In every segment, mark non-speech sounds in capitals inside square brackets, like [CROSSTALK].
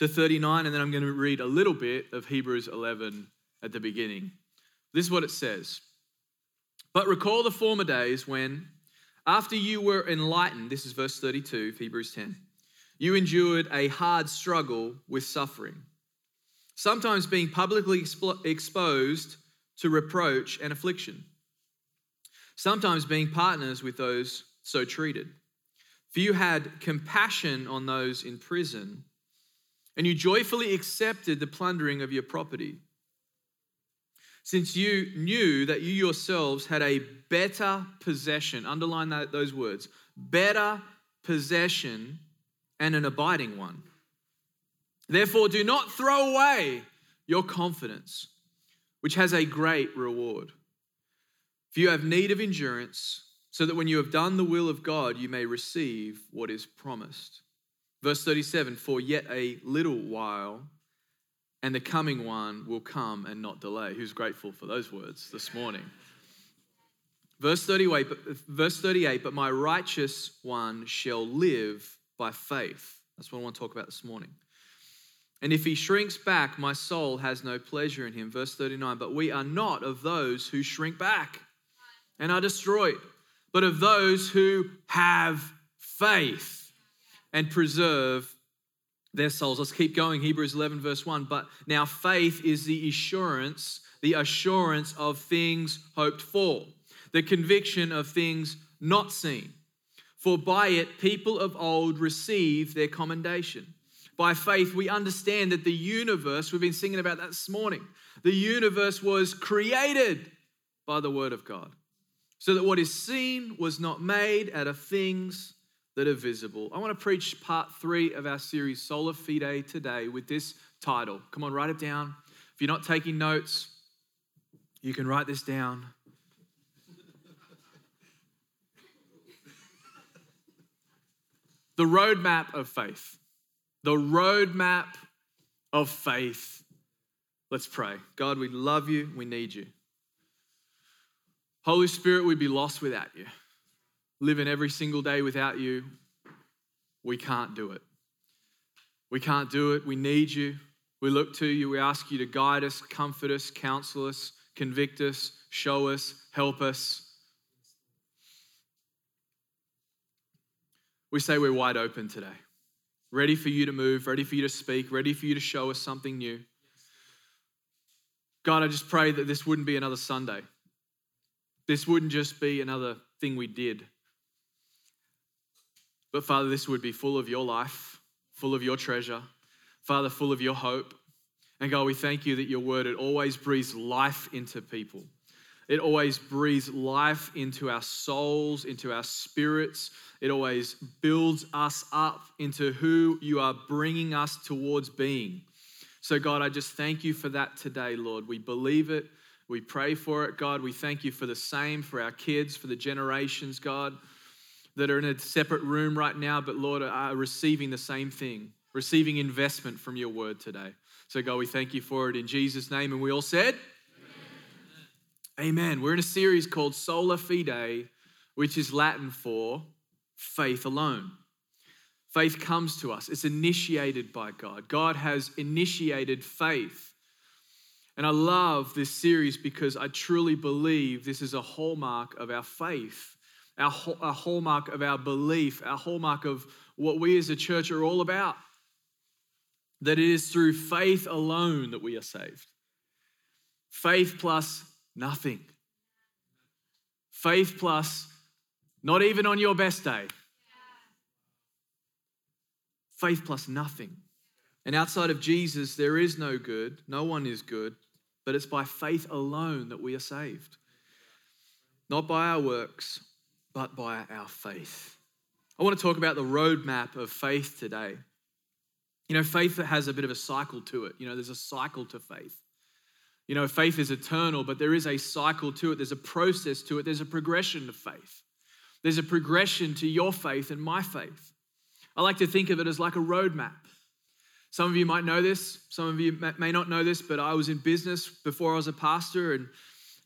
to 39, and then I'm going to read a little bit of Hebrews 11 at the beginning. This is what it says. But recall the former days when, after you were enlightened, this is verse 32 of Hebrews 10, you endured a hard struggle with suffering, sometimes being publicly exposed to reproach and affliction, sometimes being partners with those so treated. For you had compassion on those in prison, and you joyfully accepted the plundering of your property. Since you knew that you yourselves had a better possession, underline that, those words, better possession and an abiding one. Therefore, do not throw away your confidence, which has a great reward. For you have need of endurance so that when you have done the will of God, you may receive what is promised. Verse 37 For yet a little while, and the coming one will come and not delay. Who's grateful for those words this morning? Verse 38, verse 38, but my righteous one shall live by faith. That's what I want to talk about this morning. And if he shrinks back, my soul has no pleasure in him. Verse 39, but we are not of those who shrink back and are destroyed but of those who have faith and preserve their souls. Let's keep going. Hebrews 11, verse 1. But now faith is the assurance, the assurance of things hoped for, the conviction of things not seen. For by it, people of old received their commendation. By faith, we understand that the universe, we've been singing about that this morning, the universe was created by the word of God so that what is seen was not made out of things that are visible. I want to preach part three of our series, Sola Fide, today with this title. Come on, write it down. If you're not taking notes, you can write this down. the roadmap of faith. The roadmap of faith. Let's pray. God, we love you. We need you. Holy Spirit, we'd be lost without you. Living every single day without you, we can't do it. We can't do it. We need you. We look to you. We ask you to guide us, comfort us, counsel us, convict us, show us, help us. We say we're wide open today, ready for you to move, ready for you to speak, ready for you to show us something new. God, I just pray that this wouldn't be another Sunday. This wouldn't just be another thing we did. But Father, this would be full of your life, full of your treasure, Father, full of your hope. And God, we thank you that your word, it always breathes life into people. It always breathes life into our souls, into our spirits. It always builds us up into who you are bringing us towards being. So, God, I just thank you for that today, Lord. We believe it. We pray for it, God. We thank you for the same for our kids, for the generations, God, that are in a separate room right now, but Lord, are receiving the same thing, receiving investment from your word today. So, God, we thank you for it in Jesus' name. And we all said, Amen. Amen. We're in a series called Sola Fide, which is Latin for faith alone. Faith comes to us, it's initiated by God. God has initiated faith. And I love this series because I truly believe this is a hallmark of our faith, our, a hallmark of our belief, our hallmark of what we as a church are all about. That it is through faith alone that we are saved. Faith plus nothing. Faith plus not even on your best day. Faith plus nothing. And outside of Jesus, there is no good. No one is good but it's by faith alone that we are saved. Not by our works, but by our faith. I want to talk about the roadmap of faith today. You know, faith has a bit of a cycle to it. You know, there's a cycle to faith. You know, faith is eternal, but there is a cycle to it. There's a process to it. There's a progression to faith. There's a progression to your faith and my faith. I like to think of it as like a roadmap. Some of you might know this, some of you may not know this, but I was in business before I was a pastor, and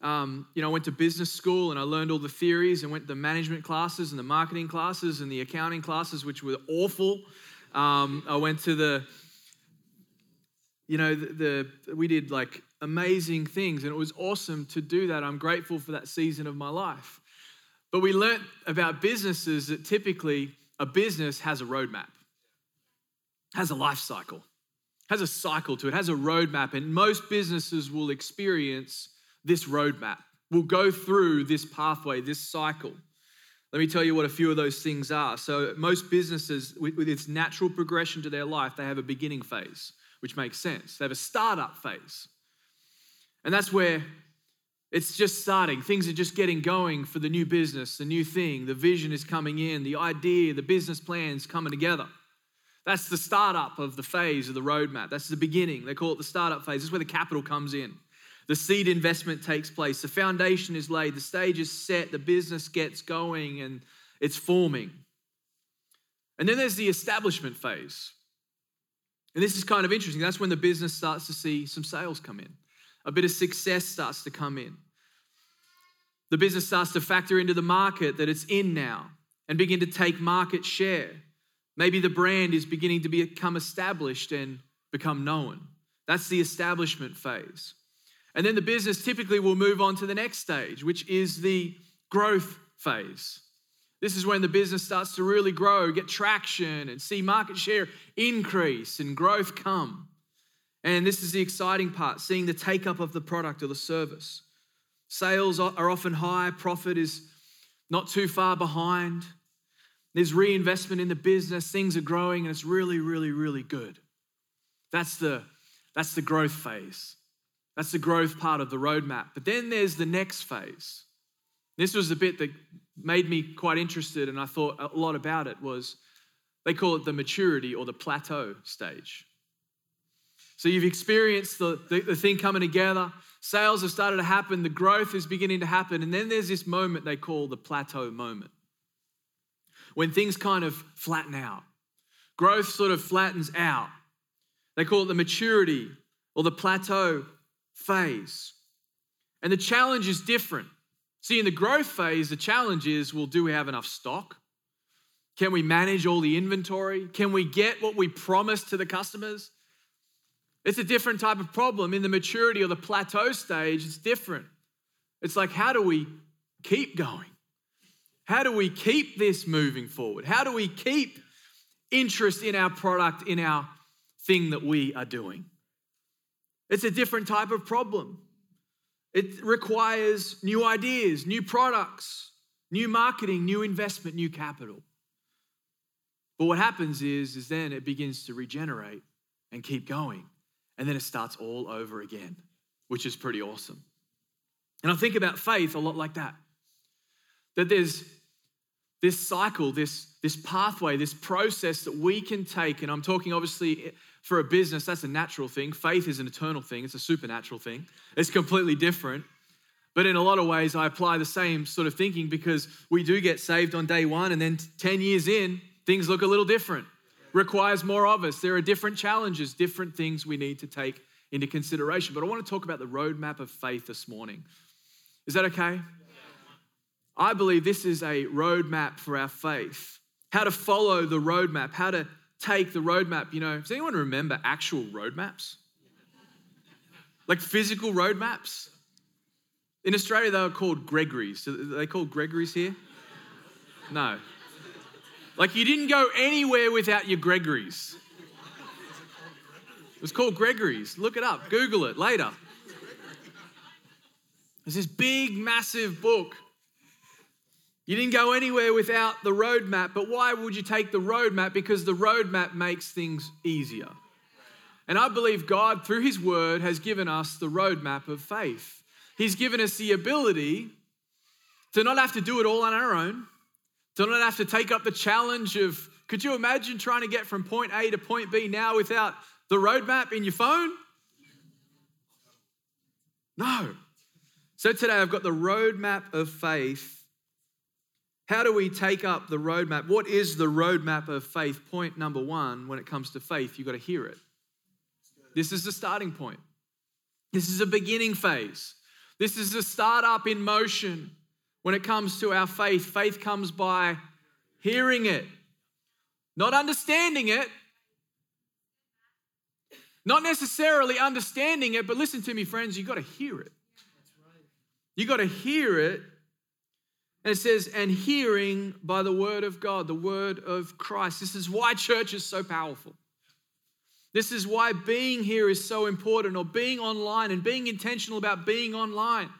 um, you know, I went to business school and I learned all the theories and went to the management classes and the marketing classes and the accounting classes, which were awful. Um, I went to the, you know, the, the we did like amazing things, and it was awesome to do that. I'm grateful for that season of my life. But we learnt about businesses that typically a business has a roadmap has a life cycle, has a cycle to it, has a roadmap, and most businesses will experience this roadmap, will go through this pathway, this cycle. Let me tell you what a few of those things are. So, most businesses, with, its natural progression to their life, they have a beginning phase, which makes sense. They have a startup phase. And that's where it's just starting. Things are just getting going for the new business, the new thing. The vision is coming in, the idea, the business plans coming together. That's the startup of the phase of the roadmap. That's the beginning. They call it the startup phase. This is where the capital comes in. The seed investment takes place. The foundation is laid. The stage is set. The business gets going and it's forming. And then there's the establishment phase. And this is kind of interesting. That's when the business starts to see some sales come in, a bit of success starts to come in. The business starts to factor into the market that it's in now and begin to take market share. Maybe the brand is beginning to become established and become known. That's the establishment phase. And then the business typically will move on to the next stage, which is the growth phase. This is when the business starts to really grow, get traction, and see market share increase and growth come. And this is the exciting part seeing the take up of the product or the service. Sales are often high, profit is not too far behind. There's reinvestment in the business, things are growing, and it's really, really, really good. That's the, that's the growth phase. That's the growth part of the roadmap. But then there's the next phase. This was the bit that made me quite interested, and I thought a lot about it. Was they call it the maturity or the plateau stage. So you've experienced the, the, the, thing coming together, sales have started to happen, the growth is beginning to happen, and then there's this moment they call the plateau moment when things kind of flatten out. Growth sort of flattens out. They call it the maturity or the plateau phase. And the challenge is different. See, in the growth phase, the challenge is well, do we have enough stock? Can we manage all the inventory? Can we get what we promised to the customers? It's a different type of problem. In the maturity or the plateau stage, it's different. It's like, how do we keep going? How do we keep this moving forward? How do we keep interest in our product, in our thing that we are doing? It's a different type of problem. It requires new ideas, new products, new marketing, new investment, new capital. But what happens is, is then it begins to regenerate and keep going. And then it starts all over again, which is pretty awesome. And I think about faith a lot like that. That there's this cycle, this, this pathway, this process that we can take. And I'm talking obviously for a business, that's a natural thing. Faith is an eternal thing, it's a supernatural thing. It's completely different. But in a lot of ways, I apply the same sort of thinking because we do get saved on day one, and then 10 years in, things look a little different. Requires more of us. There are different challenges, different things we need to take into consideration. But I want to talk about the roadmap of faith this morning. Is that okay? I believe this is a roadmap for our faith. How to follow the roadmap, how to take the roadmap. You know, does anyone remember actual roadmaps? Like physical roadmaps? In Australia, they were called Gregory's. Are they called Gregory's here? No. Like you didn't go anywhere without your Gregory's. It was called Gregory's. Look it up, Google it later. There's this big, massive book you didn't go anywhere without the roadmap, but why would you take the roadmap? Because the roadmap makes things easier. And I believe God, through His Word, has given us the roadmap of faith. He's given us the ability to not have to do it all on our own, to not have to take up the challenge of could you imagine trying to get from point A to point B now without the roadmap in your phone? No. So today I've got the roadmap of faith. How do we take up the roadmap? What is the roadmap of faith? Point number one when it comes to faith, you've got to hear it. This is the starting point. This is a beginning phase. This is a startup in motion when it comes to our faith. Faith comes by hearing it, not understanding it, not necessarily understanding it, but listen to me, friends, you've got to hear it. You've got to hear it. And it says, and hearing by the word of God, the word of Christ. This is why church is so powerful. This is why being here is so important, or being online and being intentional about being online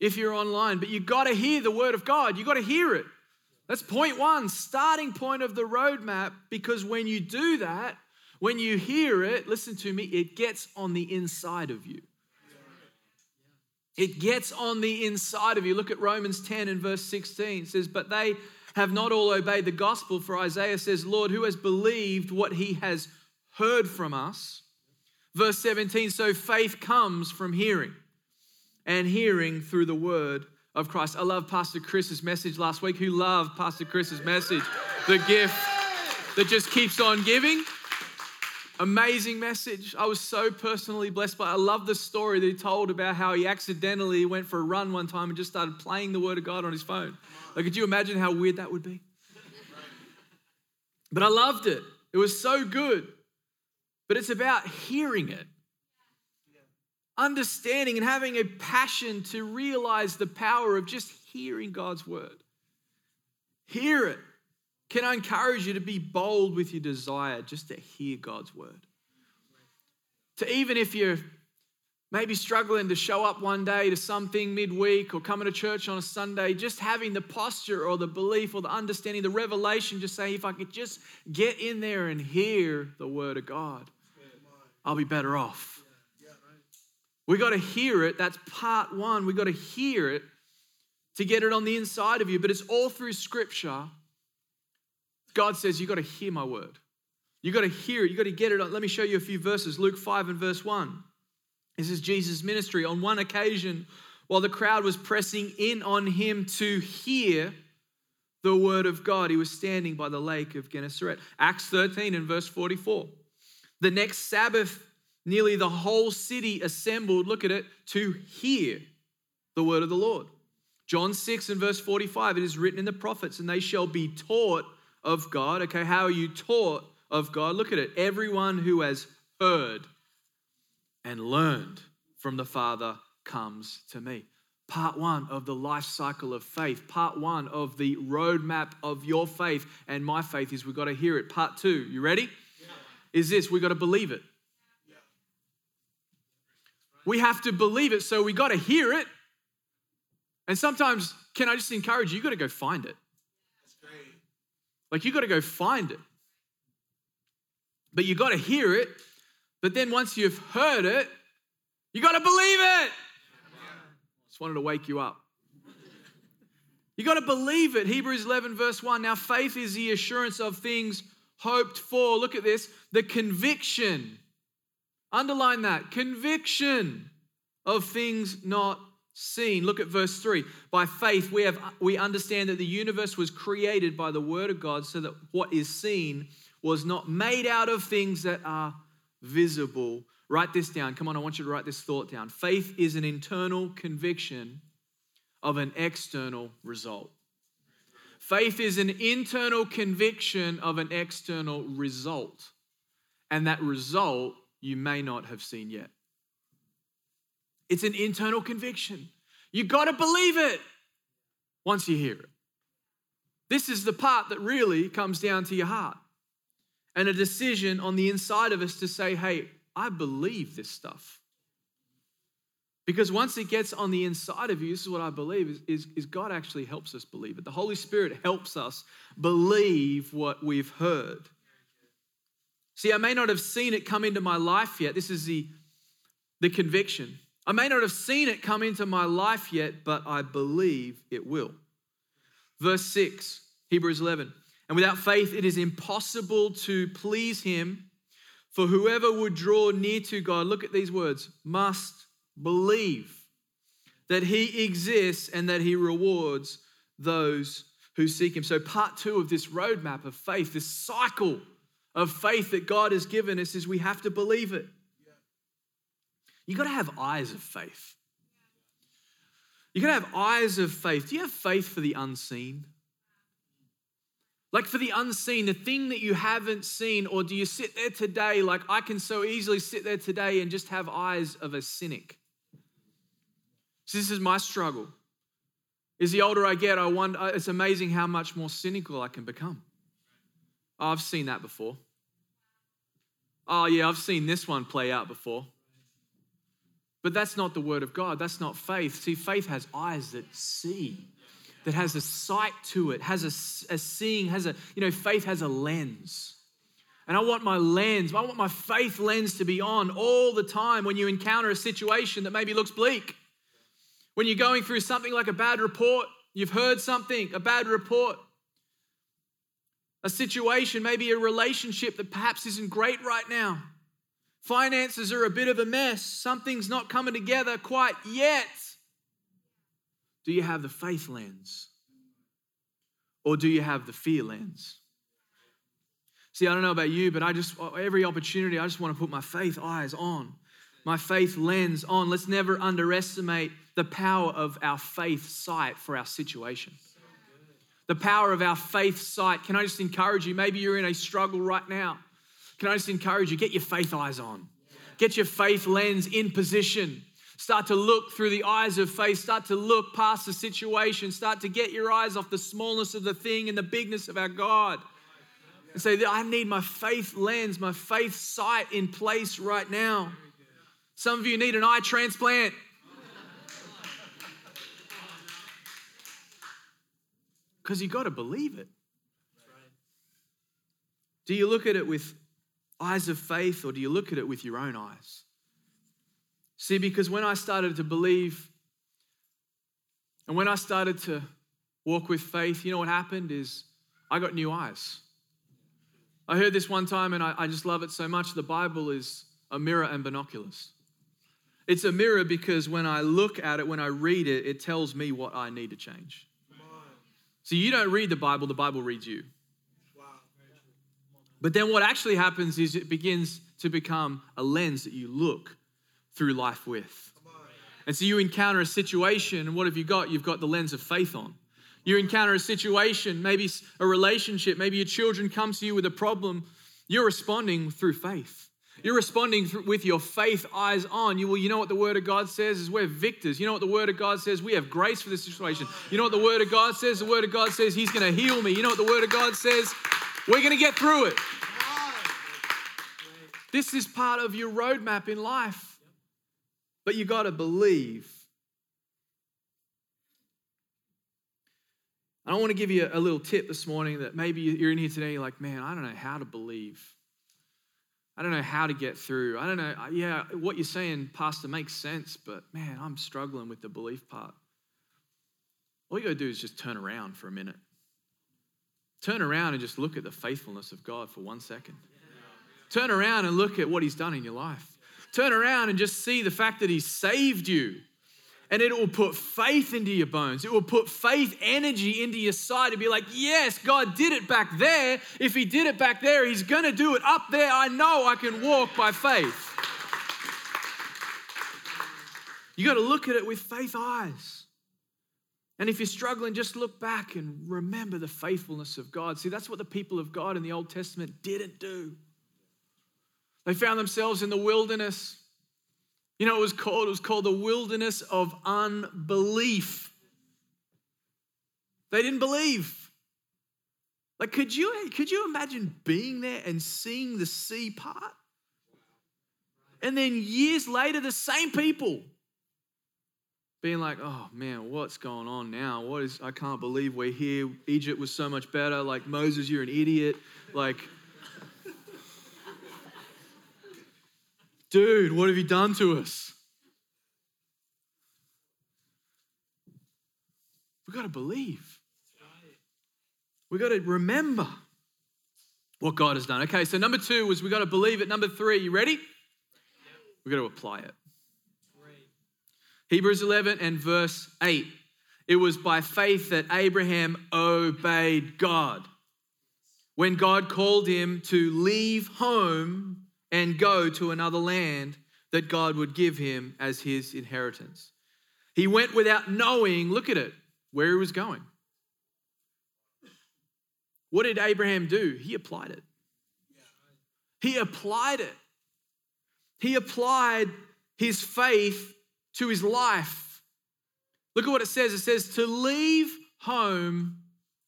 if you're online. But you've got to hear the word of God, you've got to hear it. That's point one, starting point of the roadmap, because when you do that, when you hear it, listen to me, it gets on the inside of you. It gets on the inside of you. Look at Romans 10 and verse 16. It says, But they have not all obeyed the gospel, for Isaiah says, Lord, who has believed what he has heard from us? Verse 17, so faith comes from hearing, and hearing through the word of Christ. I love Pastor Chris's message last week. Who loved Pastor Chris's message? The gift that just keeps on giving. Amazing message. I was so personally blessed by. It. I love the story that he told about how he accidentally went for a run one time and just started playing the Word of God on his phone. Like, could you imagine how weird that would be? [LAUGHS] But I loved it. It was so good. But it's about hearing it, understanding, and having a passion to realize the power of just hearing God's Word. Hear it. Can I encourage you to be bold with your desire just to hear God's word? To even if you're maybe struggling to show up one day to something midweek or coming to church on a Sunday, just having the posture or the belief or the understanding, the revelation, just say, if I could just get in there and hear the word of God, I'll be better off. We got to hear it. That's part one. We got to hear it to get it on the inside of you. But it's all through scripture God says, You've got to hear my word. You've got to hear it. You've got to get it. Let me show you a few verses. Luke 5 and verse 1. This is Jesus' ministry. On one occasion, while the crowd was pressing in on him to hear the word of God, he was standing by the lake of Gennesaret. Acts 13 and verse 44. The next Sabbath, nearly the whole city assembled, look at it, to hear the word of the Lord. John 6 and verse 45, it is written in the prophets, and they shall be taught of God. Okay, how are you taught of God? Look at it. Everyone who has heard and learned from the Father comes to me. Part one of the life cycle of faith. Part one of the roadmap of your faith and my faith is we've got to hear it. Part two, you ready? Yeah. Is this we've got to believe it. Yeah. We have to believe it, so we got to hear it. And sometimes, can I just encourage you, you got to go find it. Like you got to go find it. But you got to hear it. But then once you've heard it, you got to believe it. Just wanted to wake you up. You got to believe it. Hebrews 11, verse 1. Now, faith is the assurance of things hoped for. Look at this the conviction. Underline that conviction of things not seen. Look at verse 3. By faith we have we understand that the universe was created by the word of God so that what is seen was not made out of things that are visible. Write this down. Come on, I want you to write this thought down. Faith is an internal conviction of an external result. Faith is an internal conviction of an external result. And that result you may not have seen yet. It's an internal conviction. You got to believe it once you hear it. This is the part that really comes down to your heart and a decision on the inside of us to say, hey, I believe this stuff. Because once it gets on the inside of you, this is what I believe, is, is, is, God actually helps us believe it. The Holy Spirit helps us believe what we've heard. See, I may not have seen it come into my life yet. This is the, the conviction. I may not have seen it come into my life yet, but I believe it will. Verse 6, Hebrews 11. And without faith, it is impossible to please him. For whoever would draw near to God, look at these words, must believe that he exists and that he rewards those who seek him. So, part two of this roadmap of faith, this cycle of faith that God has given us, is we have to believe it. You got to have eyes of faith. You got to have eyes of faith. Do you have faith for the unseen? Like for the unseen, the thing that you haven't seen, or do you sit there today like I can so easily sit there today and just have eyes of a cynic? So this is my struggle. Is the older I get, I wonder, uh, it's amazing how much more cynical I can become. Oh, I've seen that before. Oh, yeah, I've seen this one play out before. But that's not the word of God. That's not faith. See, faith has eyes that see, that has a sight to it, has a, a seeing, has a, you know, faith has a lens. And I want my lens, I want my faith lens to be on all the time when you encounter a situation that maybe looks bleak. When you're going through something like a bad report, you've heard something, a bad report, a situation, maybe a relationship that perhaps isn't great right now. Finances are a bit of a mess. Something's not coming together quite yet. Do you have the faith lens? Or do you have the fear lens? See, I don't know about you, but I just, every opportunity, I just want to put my faith eyes on, my faith lens on. Let's never underestimate the power of our faith sight for our situation. The power of our faith sight. Can I just encourage you? Maybe you're in a struggle right now. Can I just encourage you? Get your faith eyes on, get your faith lens in position. Start to look through the eyes of faith. Start to look past the situation. Start to get your eyes off the smallness of the thing and the bigness of our God. And say, I need my faith lens, my faith sight in place right now. Some of you need an eye transplant. [LAUGHS] Because you got to believe it. Do you look at it with eyes of faith or do you look at it with your own eyes? See, because when I started to believe and when I started to walk with faith, you know what happened is I got new eyes. I heard this one time and I, I just love it so much. The Bible is a mirror and binoculars. It's a mirror because when I look at it, when I read it, it tells me what I need to change. So you don't read the Bible, the Bible reads you. But then what actually happens is it begins to become a lens that you look through life with. And so you encounter a situation, and what have you got? You've got the lens of faith on. You encounter a situation, maybe a relationship, maybe your children come to you with a problem. You're responding through faith. You're responding with your faith eyes on. You, well, you know what the Word of God says is we're victors. You know what the Word of God says? We have grace for this situation. You know what the Word of God says? The Word of God says He's going to heal me. You know what the Word of God says? We're going to get through it. This is part of your roadmap in life. But you got to believe. I don't want to give you a little tip this morning that maybe you're in here today, you're like, man, I don't know how to believe. I don't know how to get through. I don't know. Yeah, what you're saying, Pastor, makes sense, but man, I'm struggling with the belief part. All you got to do is just turn around for a minute. Turn around and just look at the faithfulness of God for one second. Turn around and look at what He's done in your life. Turn around and just see the fact that He saved you. And it will put faith into your bones. It will put faith energy into your side to be like, yes, God did it back there. If He did it back there, He's going to do it up there. I know I can walk by faith. You got to look at it with faith eyes. And if you're struggling, just look back and remember the faithfulness of God. See, that's what the people of God in the Old Testament didn't do. They found themselves in the wilderness. You know, it was called, it was called the wilderness of unbelief. They didn't believe. Like, could you, could you imagine being there and seeing the sea part? And then years later, the same people being like, oh man, what's going on now? What is, I can't believe we're here. Egypt was so much better. Like, Moses, you're an idiot. Like, Dude, what have you done to us? We've got to believe. We've got to remember what God has done. Okay, so number two was we've got to believe it. Number three, you ready? We've got to apply it. Hebrews 11 and verse 8. It was by faith that Abraham obeyed God. When God called him to leave home and go to another land that God would give him as his inheritance. He went without knowing, look at it, where he was going. What did Abraham do? He applied it. He applied it. He applied his faith to his life. Look at what it says it says to leave home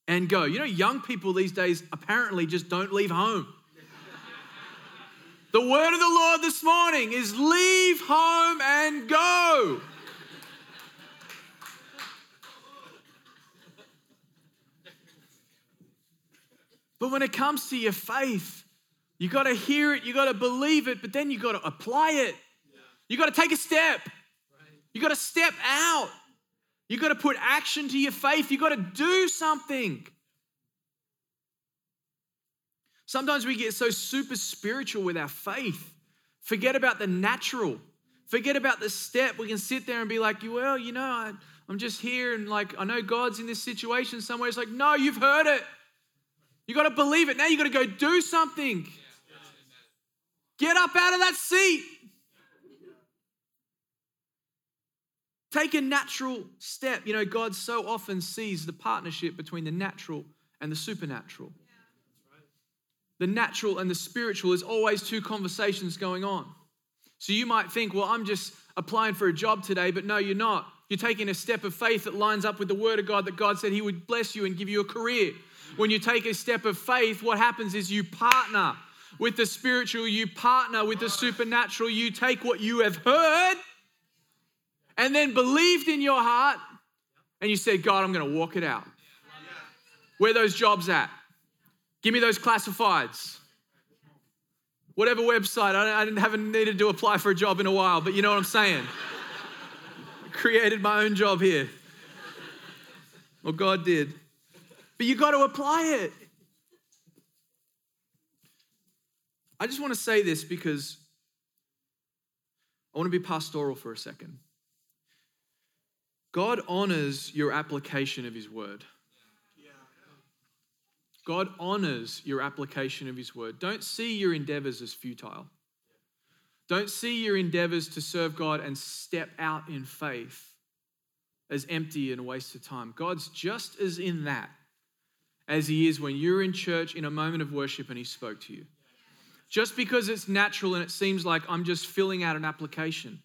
and go. You know, young people these days apparently just don't leave home. the word of the Lord this morning is leave home and go. But when it comes to your faith, you got to hear it, you got to believe it, but then you got to apply it. You got to take a step. You got to step out. You got to put action to your faith. You got to do something. Sometimes we get so super spiritual with our faith, forget about the natural, forget about the step. We can sit there and be like, well, you know, I, am just here and like, I know God's in this situation somewhere. It's like, no, you've heard it. You got to believe it. Now you got to go do something. Get up out of that seat. Take a natural step. You know, God so often sees the partnership between the natural and the supernatural. The natural and the spiritual is always two conversations going on. So you might think, well, I'm just applying for a job today, but no, you're not. You're taking a step of faith that lines up with the word of God that God said He would bless you and give you a career. When you take a step of faith, what happens is you partner with the spiritual, you partner with the supernatural, you take what you have heard and then believed in your heart and you said, God, I'm going to walk it out. Where those jobs at? Give me those classifieds. Whatever website, I didn't, haven't needed to apply for a job in a while, but you know what I'm saying. [LAUGHS] created my own job here. Well, God did. But you got to apply it. I just want to say this because I want to be pastoral for a second. God honors your application of His word. God honors your application of His word. Don't see your endeavors as futile. Don't see your endeavors to serve God and step out in faith as empty and a waste of time. God's just as in that as He is when you're in church in a moment of worship and He spoke to you. Just because it's natural and it seems like I'm just filling out an application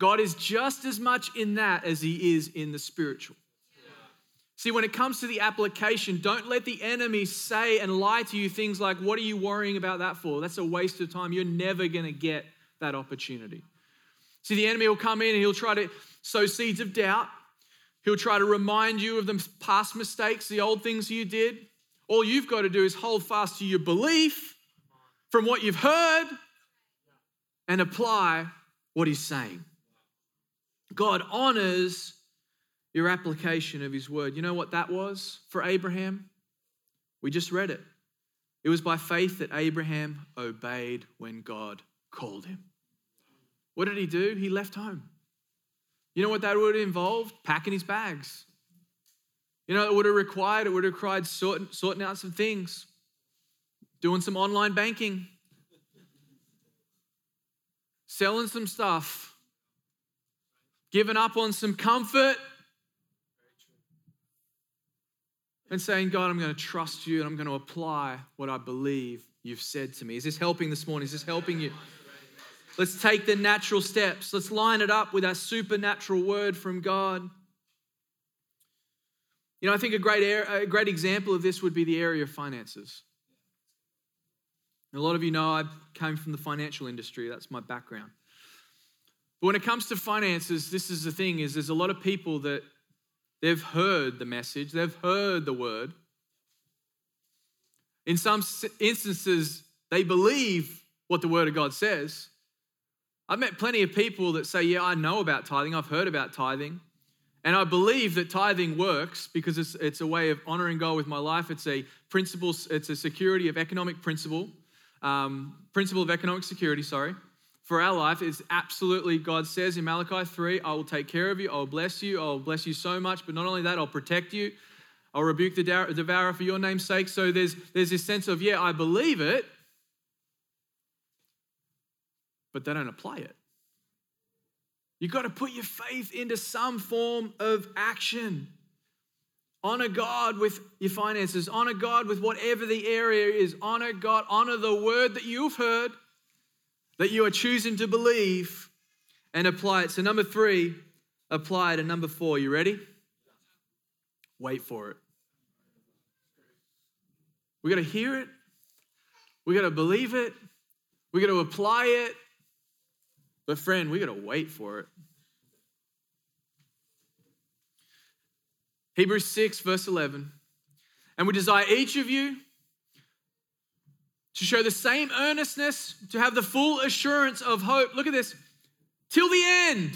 God is just as much in that as he is in the spiritual. See, when it comes to the application, don't let the enemy say and lie to you things like, What are you worrying about that for? That's a waste of time. You're never going to get that opportunity. See, the enemy will come in and he'll try to sow seeds of doubt. He'll try to remind you of the past mistakes, the old things you did. All you've got to do is hold fast to your belief from what you've heard and apply what he's saying. God honors your application of his word. You know what that was for Abraham? We just read it. It was by faith that Abraham obeyed when God called him. What did he do? He left home. You know what that would have involved? Packing his bags. You know, it would have required, it would have required sorting, sorting out some things, doing some online banking, selling some stuff, given up on some comfort and saying, God, I'm going to trust you and I'm going to apply what I believe you've said to me. Is this helping this morning? Is this helping you? Let's take the natural steps. Let's line it up with our supernatural word from God. You know, I think a great, a great example of this would be the area of finances. A lot of you know I came from the financial industry. That's my background. But when it comes to finances, this is the thing is there's a lot of people that they've heard the message, they've heard the word. In some instances, they believe what the word of God says. I've met plenty of people that say, Yeah, I know about tithing, I've heard about tithing. And I believe that tithing works because it's, it's a way of honoring God with my life. It's a principle, it's a security of economic principle, um, principle of economic security, sorry, for our life. Is absolutely, God says in Malachi 3, I will take care of you, I will bless you, I will bless you so much, but not only that, I'll protect you, I'll rebuke the devourer for your name's sake. So there's, there's this sense of, yeah, I believe it, but they don't apply it. You've got to put your faith into some form of action. Honor God with your finances. Honor God with whatever the area is. Honor God. Honor the word that you've heard, that you are choosing to believe, and apply it. So, number three, apply it. And number four, you ready? Wait for it. We got to hear it. We got to believe it. We got to apply it. But, friend, we got to wait for it. Hebrews 6, verse 11. And we desire each of you to show the same earnestness, to have the full assurance of hope. Look at this till the end,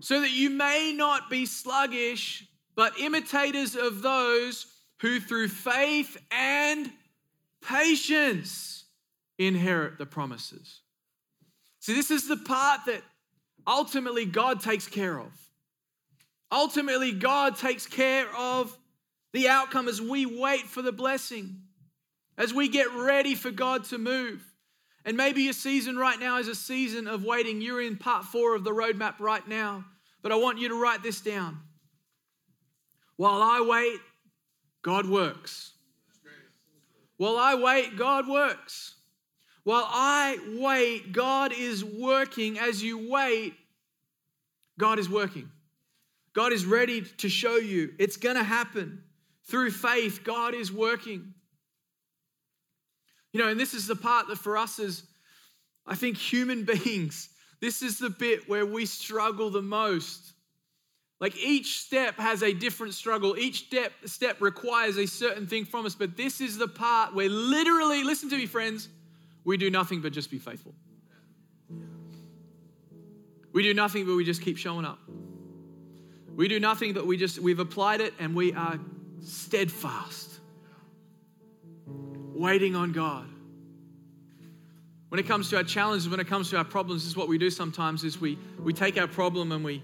so that you may not be sluggish, but imitators of those who through faith and patience inherit the promises. See, this is the part that ultimately God takes care of. Ultimately, God takes care of the outcome as we wait for the blessing, as we get ready for God to move. And maybe your season right now is a season of waiting. You're in part four of the roadmap right now, but I want you to write this down. While I wait, God works. While I wait, God works. While I wait, God is working. As you wait, God is working. God is ready to show you. It's going to happen. Through faith, God is working. You know, and this is the part that for us as, I think, human [LAUGHS] beings, this is the bit where we struggle the most. Like each step has a different struggle. Each step, step requires a certain thing from us. But this is the part where literally, listen to me, friends, we do nothing but just be faithful. We do nothing but we just keep showing up. We do nothing but we just, we've applied it and we are steadfast, waiting on God. When it comes to our challenges, when it comes to our problems, this is what we do sometimes is we, we take our problem and we,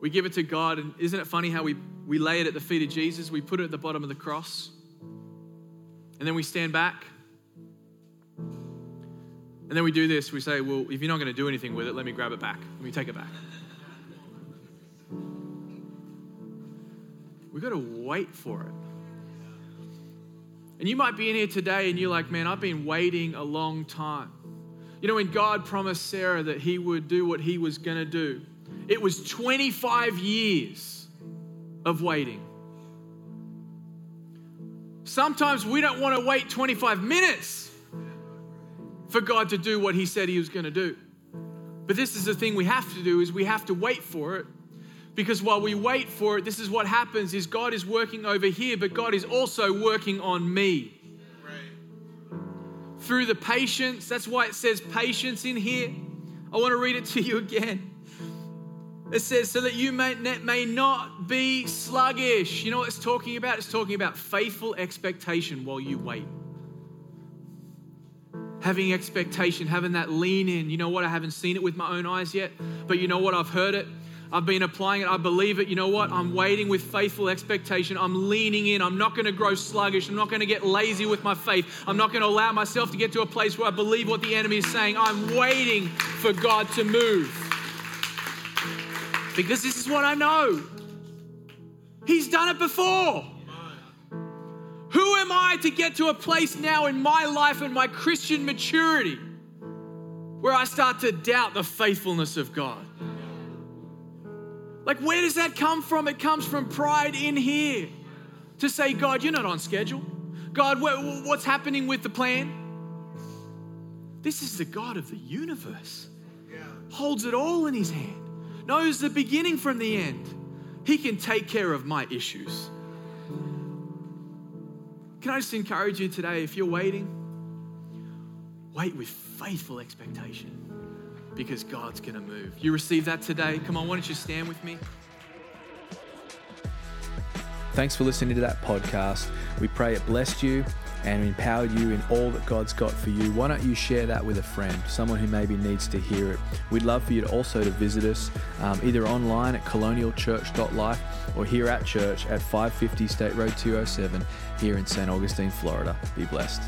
we give it to God. And isn't it funny how we, we lay it at the feet of Jesus? We put it at the bottom of the cross. And then we stand back and then we do this we say, well, if you're not going to do anything with it, let me grab it back. Let me take it back. We've got to wait for it. And you might be in here today and you're like, man, I've been waiting a long time. You know, when God promised Sarah that he would do what he was going to do, it was 25 years of waiting. Sometimes we don't want to wait 25 minutes for God to do what he said he was going to do. But this is the thing we have to do is we have to wait for it because while we wait for it this is what happens is God is working over here but God is also working on me. Through the patience, that's why it says patience in here. I want to read it to you again. It says, so that you may, may not be sluggish. You know what it's talking about? It's talking about faithful expectation while you wait having expectation, having that lean in. You know what? I haven't seen it with my own eyes yet, but you know what? I've heard it. I've been applying it. I believe it. You know what? I'm waiting with faithful expectation. I'm leaning in. I'm not going to grow sluggish. I'm not going to get lazy with my faith. I'm not going to allow myself to get to a place where I believe what the enemy is saying. I'm waiting for God to move. Because this is what I know. He's done it before. Who am I to get to a place now in my life and my Christian maturity where I start to doubt the faithfulness of God? Like, where does that come from? It comes from pride in here to say, God, you're not on schedule. God, what's happening with the plan? This is the God of the universe, holds it all in his hand, knows the beginning from the end. He can take care of my issues. Can I just encourage you today, if you're waiting, wait with faithful expectation because God's going to move. You receive that today? Come on, why don't you stand with me? thanks for listening to that podcast. We pray it blessed you and empowered you in all that God's got for you. Why don't you share that with a friend, someone who maybe needs to hear it? We'd love for you to also to visit us um, either online at colonialchurch.life or here at church at 550 State Road 207 here in St. Augustine, Florida. Be blessed.